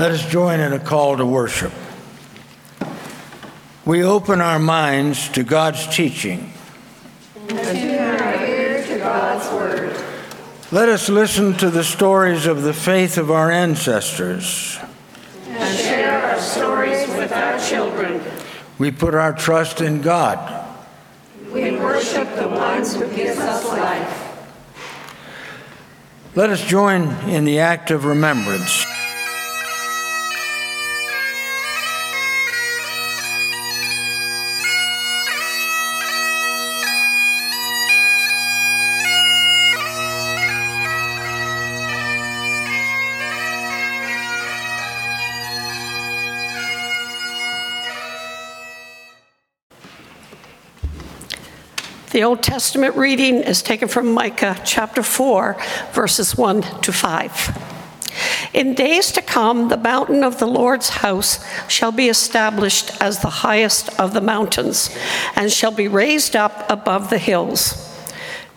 Let us join in a call to worship. We open our minds to God's teaching. And our ear to God's word. Let us listen to the stories of the faith of our ancestors. And share our stories with our children. We put our trust in God. We worship the ones who gives us life. Let us join in the act of remembrance. The Old Testament reading is taken from Micah chapter 4, verses 1 to 5. In days to come, the mountain of the Lord's house shall be established as the highest of the mountains, and shall be raised up above the hills.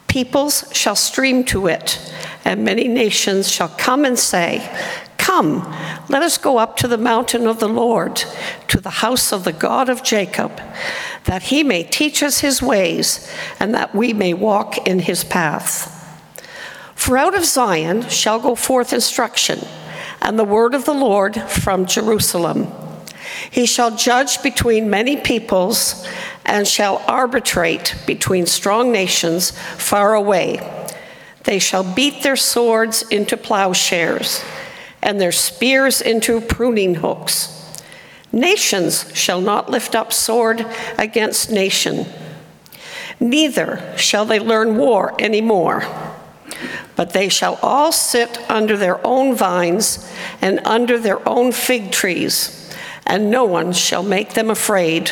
Peoples shall stream to it, and many nations shall come and say, Come, let us go up to the mountain of the Lord, to the house of the God of Jacob, that he may teach us his ways, and that we may walk in his paths. For out of Zion shall go forth instruction, and the word of the Lord from Jerusalem. He shall judge between many peoples, and shall arbitrate between strong nations far away. They shall beat their swords into plowshares and their spears into pruning hooks. Nations shall not lift up sword against nation, neither shall they learn war anymore. But they shall all sit under their own vines and under their own fig trees, and no one shall make them afraid,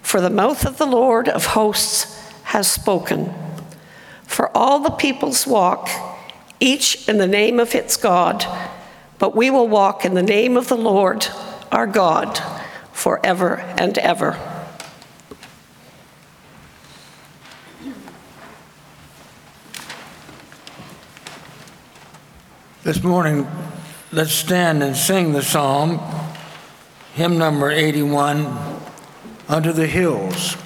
for the mouth of the Lord of hosts has spoken. For all the peoples walk, each in the name of its God but we will walk in the name of the Lord our God forever and ever. This morning, let's stand and sing the psalm, hymn number 81, Under the Hills.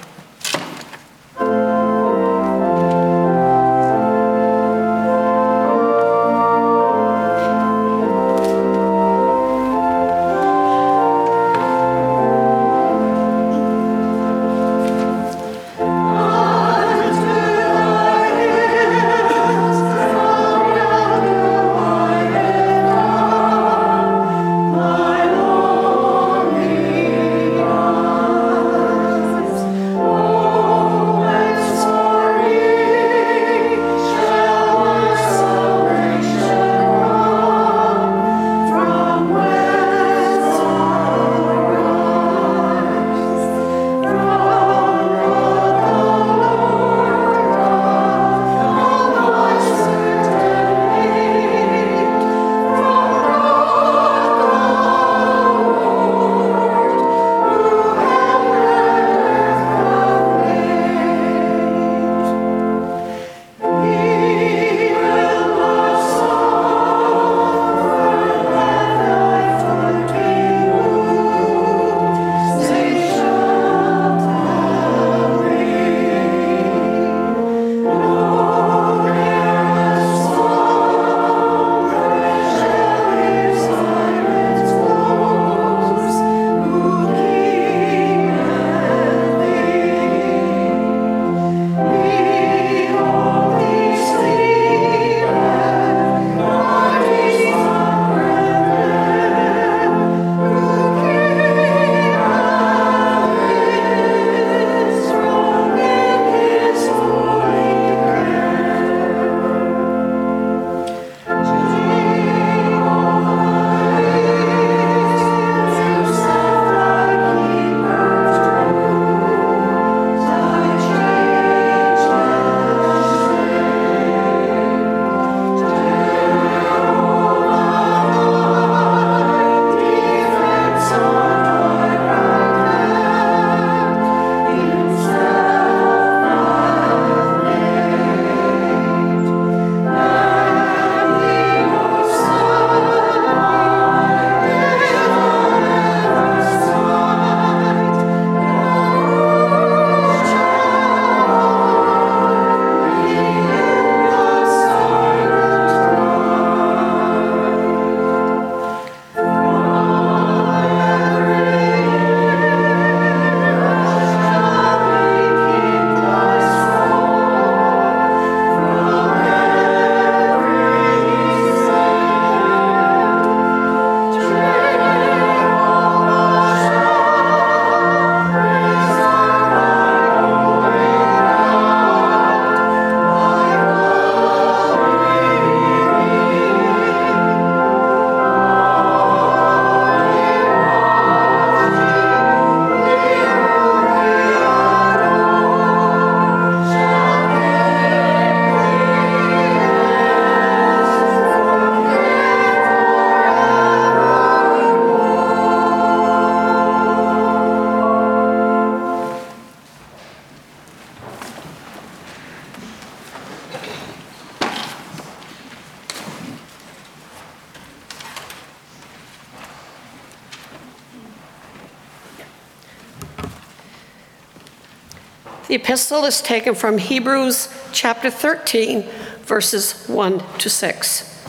The epistle is taken from Hebrews chapter 13, verses 1 to 6.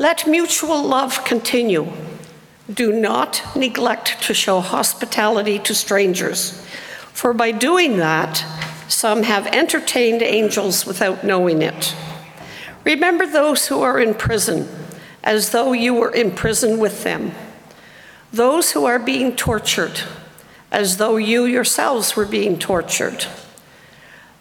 Let mutual love continue. Do not neglect to show hospitality to strangers, for by doing that, some have entertained angels without knowing it. Remember those who are in prison, as though you were in prison with them, those who are being tortured, as though you yourselves were being tortured.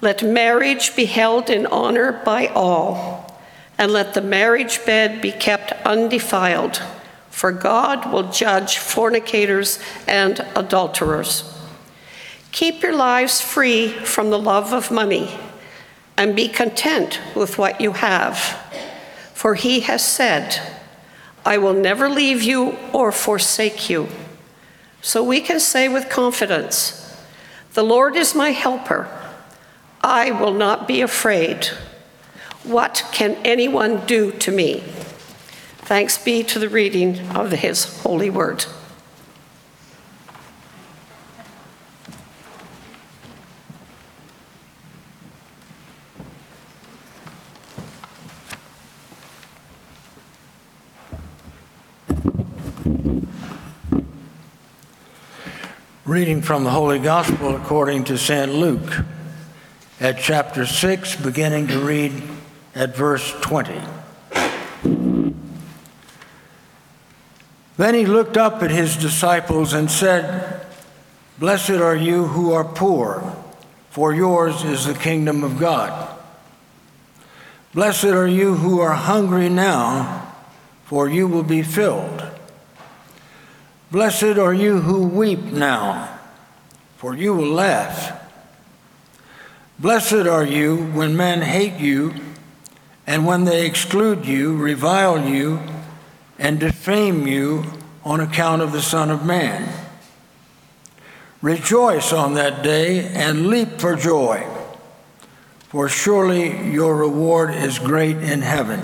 Let marriage be held in honor by all, and let the marriage bed be kept undefiled, for God will judge fornicators and adulterers. Keep your lives free from the love of money and be content with what you have. For he has said, I will never leave you or forsake you. So we can say with confidence, The Lord is my helper. I will not be afraid. What can anyone do to me? Thanks be to the reading of his holy word. Reading from the Holy Gospel according to St. Luke, at chapter 6, beginning to read at verse 20. Then he looked up at his disciples and said, Blessed are you who are poor, for yours is the kingdom of God. Blessed are you who are hungry now, for you will be filled. Blessed are you who weep now, for you will laugh. Blessed are you when men hate you, and when they exclude you, revile you, and defame you on account of the Son of Man. Rejoice on that day and leap for joy, for surely your reward is great in heaven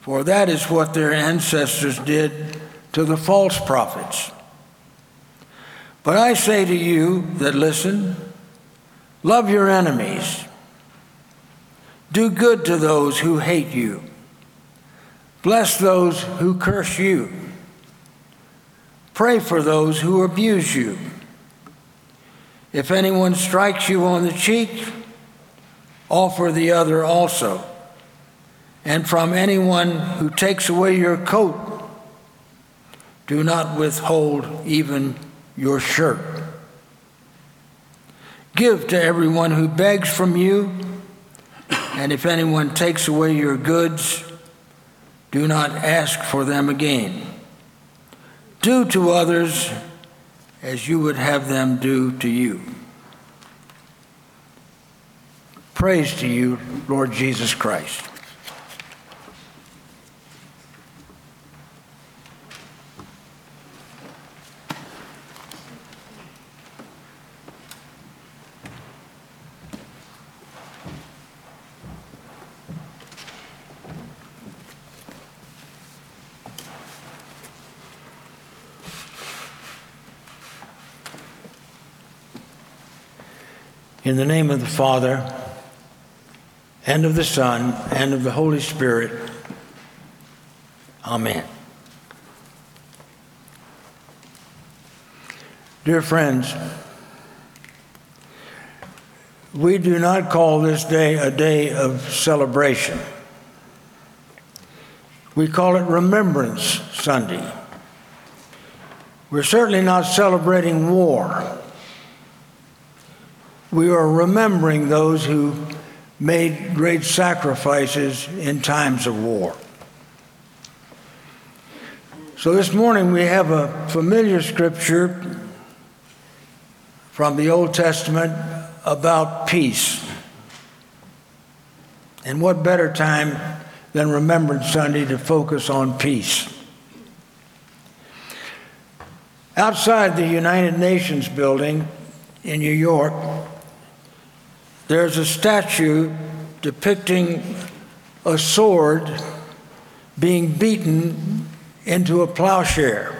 for that is what their ancestors did to the false prophets. But I say to you that listen, love your enemies, do good to those who hate you, bless those who curse you, pray for those who abuse you. If anyone strikes you on the cheek, offer the other also and from anyone who takes away your coat, do not withhold even your shirt. Give to everyone who begs from you, and if anyone takes away your goods, do not ask for them again. Do to others as you would have them do to you. Praise to you, Lord Jesus Christ. In the name of the Father, and of the Son, and of the Holy Spirit. Amen. Dear friends, we do not call this day a day of celebration. We call it Remembrance Sunday. We're certainly not celebrating war we are remembering those who made great sacrifices in times of war. So this morning we have a familiar scripture from the Old Testament about peace. And what better time than Remembrance Sunday to focus on peace? Outside the United Nations building in New York, there's a statue depicting a sword being beaten into a plowshare.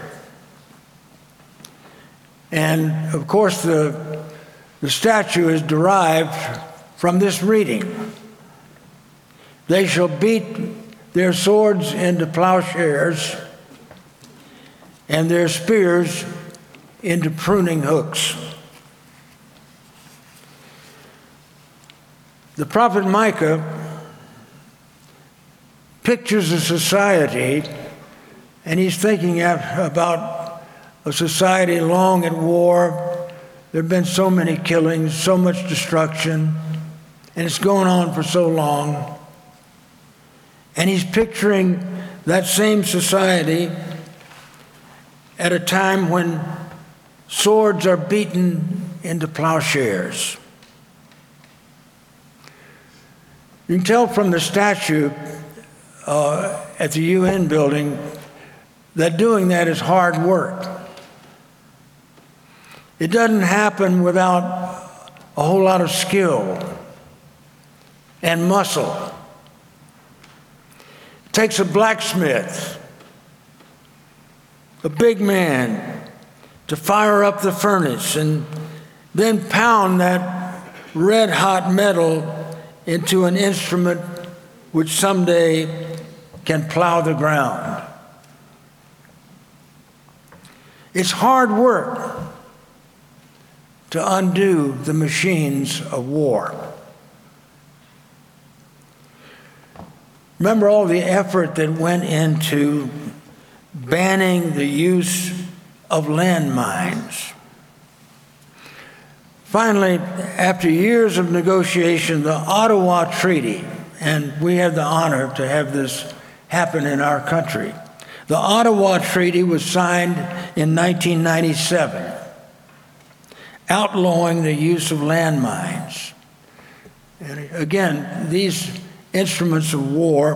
And of course, the, the statue is derived from this reading They shall beat their swords into plowshares and their spears into pruning hooks. The prophet Micah pictures a society, and he's thinking about a society long at war. There have been so many killings, so much destruction, and it's going on for so long. And he's picturing that same society at a time when swords are beaten into plowshares. You can tell from the statue uh, at the UN building that doing that is hard work. It doesn't happen without a whole lot of skill and muscle. It takes a blacksmith a big man, to fire up the furnace and then pound that red hot metal into an instrument which someday can plow the ground. It's hard work to undo the machines of war. Remember all the effort that went into banning the use of landmines. Finally, after years of negotiation, the Ottawa Treaty, and we had the honor to have this happen in our country. The Ottawa Treaty was signed in 1997, outlawing the use of landmines. And again, these instruments of war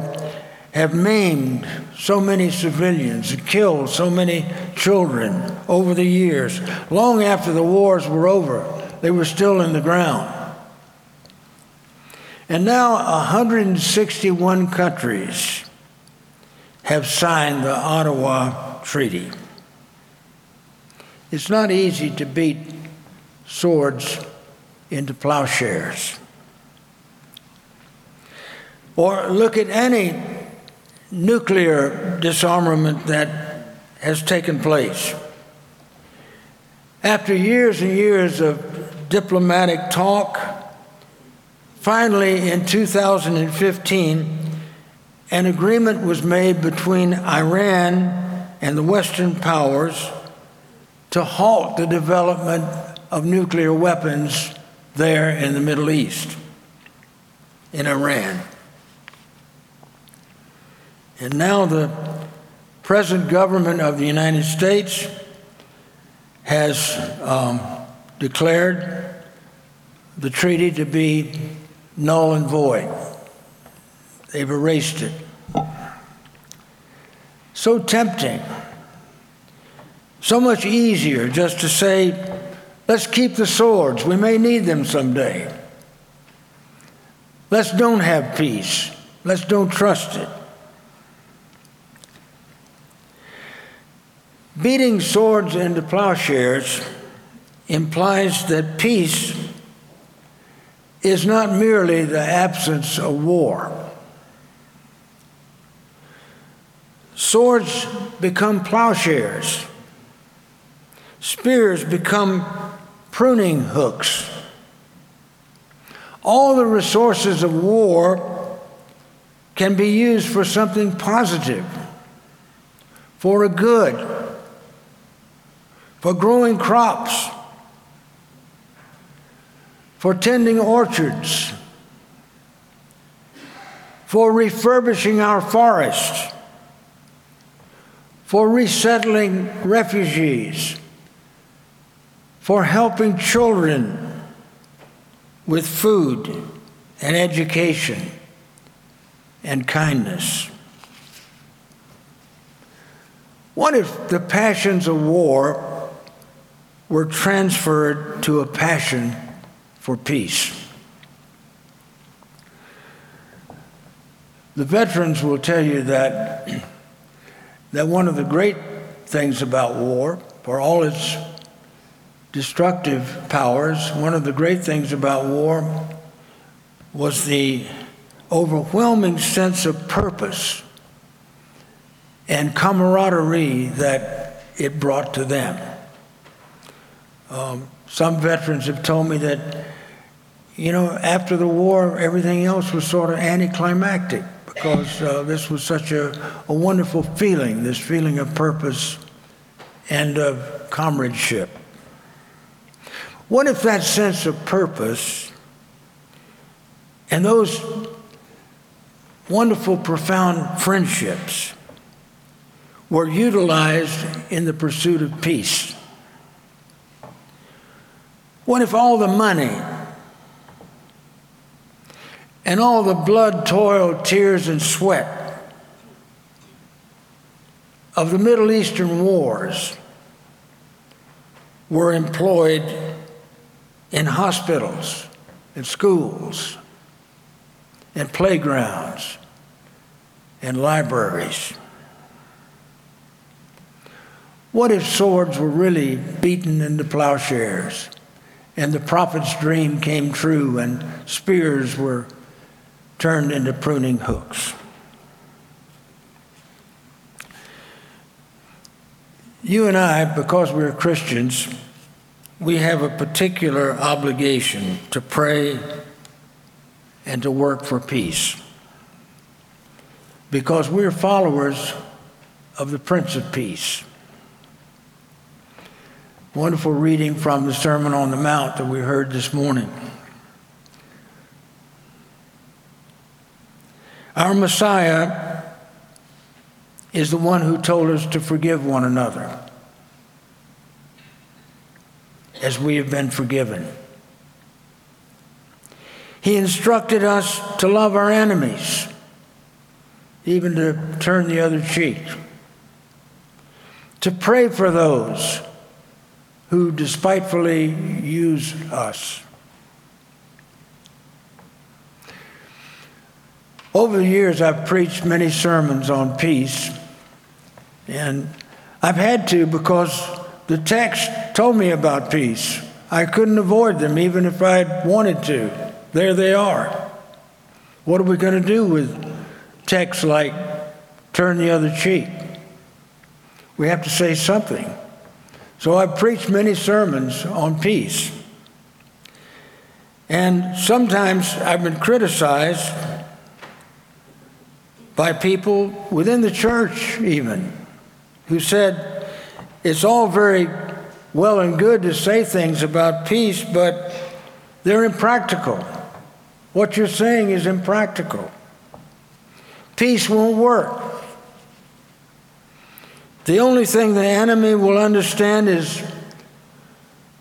have maimed so many civilians, and killed so many children over the years. Long after the wars were over, they were still in the ground. And now 161 countries have signed the Ottawa Treaty. It's not easy to beat swords into plowshares. Or look at any nuclear disarmament that has taken place. After years and years of diplomatic talk, finally in 2015, an agreement was made between Iran and the Western powers to halt the development of nuclear weapons there in the Middle East, in Iran. And now the present government of the United States has um, declared the treaty to be null and void. They've erased it. So tempting. So much easier just to say, let's keep the swords. We may need them someday. Let's don't have peace. Let's don't trust it. Beating swords into plowshares implies that peace is not merely the absence of war. Swords become plowshares, spears become pruning hooks. All the resources of war can be used for something positive, for a good for growing crops, for tending orchards, for refurbishing our forests, for resettling refugees, for helping children, with food and education and kindness. What if the passions of war were transferred to a passion for peace? The veterans will tell you that, that one of the great things about war, for all its destructive powers, one of the great things about war was the overwhelming sense of purpose and camaraderie that it brought to them. Um, some veterans have told me that, you know, after the war, everything else was sort of anticlimactic because uh, this was such a, a wonderful feeling, this feeling of purpose and of comradeship. What if that sense of purpose and those wonderful, profound friendships were utilized in the pursuit of peace? What if all the money and all the blood, toil, tears, and sweat of the Middle Eastern wars were employed in hospitals, in schools, in playgrounds, in libraries. What if swords were really beaten into plowshares and the prophet's dream came true and spears were turned into pruning hooks? You and I, because we're Christians, we have a particular obligation to pray and to work for peace because we're followers of the Prince of Peace. Wonderful reading from the Sermon on the Mount that we heard this morning. Our Messiah is the one who told us to forgive one another as we have been forgiven. He instructed us to love our enemies, even to turn the other cheek, to pray for those who despitefully use us. Over the years, I've preached many sermons on peace, and I've had to because the text told me about peace. I couldn't avoid them even if I wanted to. There they are. What are we going to do with texts like turn the other cheek? We have to say something. So I've preached many sermons on peace. And sometimes I've been criticized by people within the church, even, who said, it's all very well and good to say things about peace, but they're impractical. What you're saying is impractical. Peace won't work. The only thing the enemy will understand is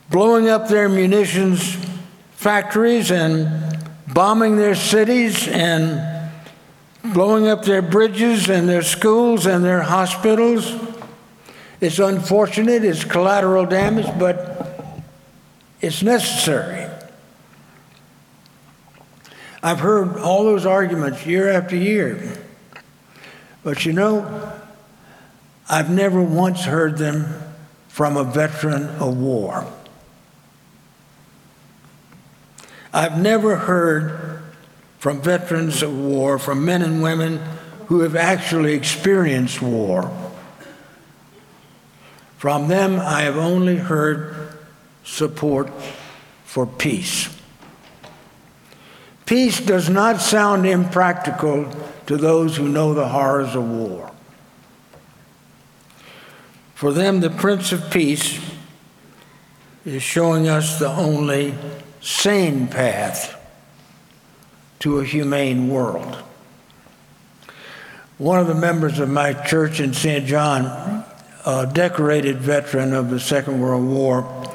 blowing up their munitions factories and bombing their cities and blowing up their bridges and their schools and their hospitals. It's unfortunate, it's collateral damage, but it's necessary. I've heard all those arguments year after year. But you know, I've never once heard them from a veteran of war. I've never heard from veterans of war, from men and women who have actually experienced war. From them, I have only heard support for peace. Peace does not sound impractical to those who know the horrors of war. For them, the Prince of Peace is showing us the only sane path to a humane world. One of the members of my church in St. John, a decorated veteran of the Second World War,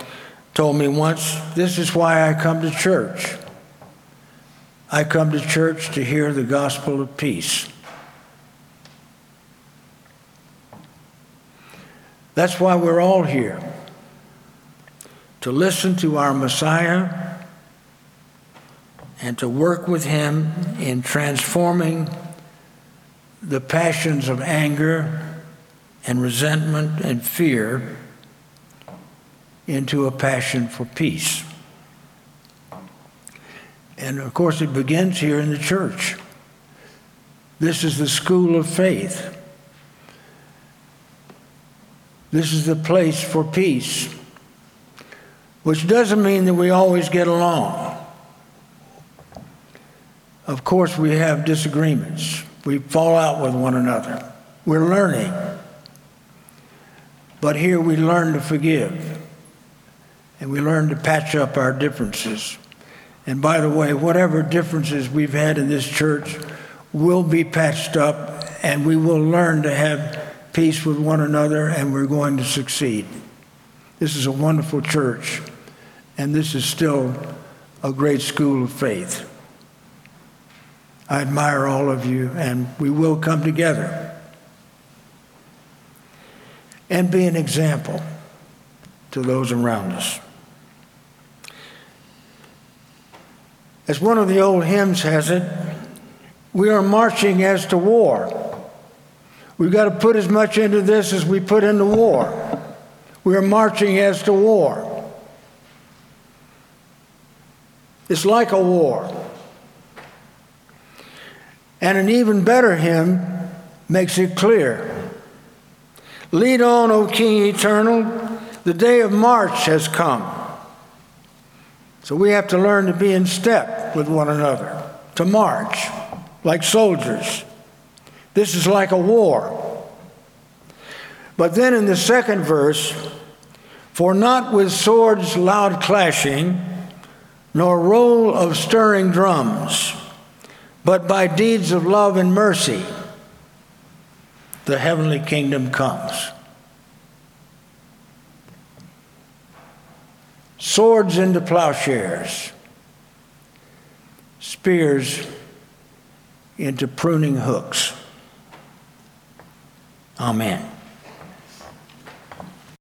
told me once, This is why I come to church. I come to church to hear the gospel of peace. That's why we're all here to listen to our Messiah and to work with him in transforming the passions of anger and resentment and fear into a passion for peace. And of course, it begins here in the church. This is the school of faith. This is the place for peace, which doesn't mean that we always get along. Of course, we have disagreements. We fall out with one another. We're learning. But here we learn to forgive and we learn to patch up our differences. And by the way, whatever differences we've had in this church will be patched up and we will learn to have peace with one another and we're going to succeed. This is a wonderful church and this is still a great school of faith. I admire all of you and we will come together and be an example to those around us. As one of the old hymns has it, we are marching as to war. We've got to put as much into this as we put into war. We are marching as to war. It's like a war. And an even better hymn makes it clear. Lead on, O King eternal, the day of March has come. So we have to learn to be in step with one another, to march like soldiers. This is like a war. But then in the second verse, for not with swords loud clashing, nor roll of stirring drums, but by deeds of love and mercy, the heavenly kingdom comes. swords into plowshares, spears into pruning hooks. Amen.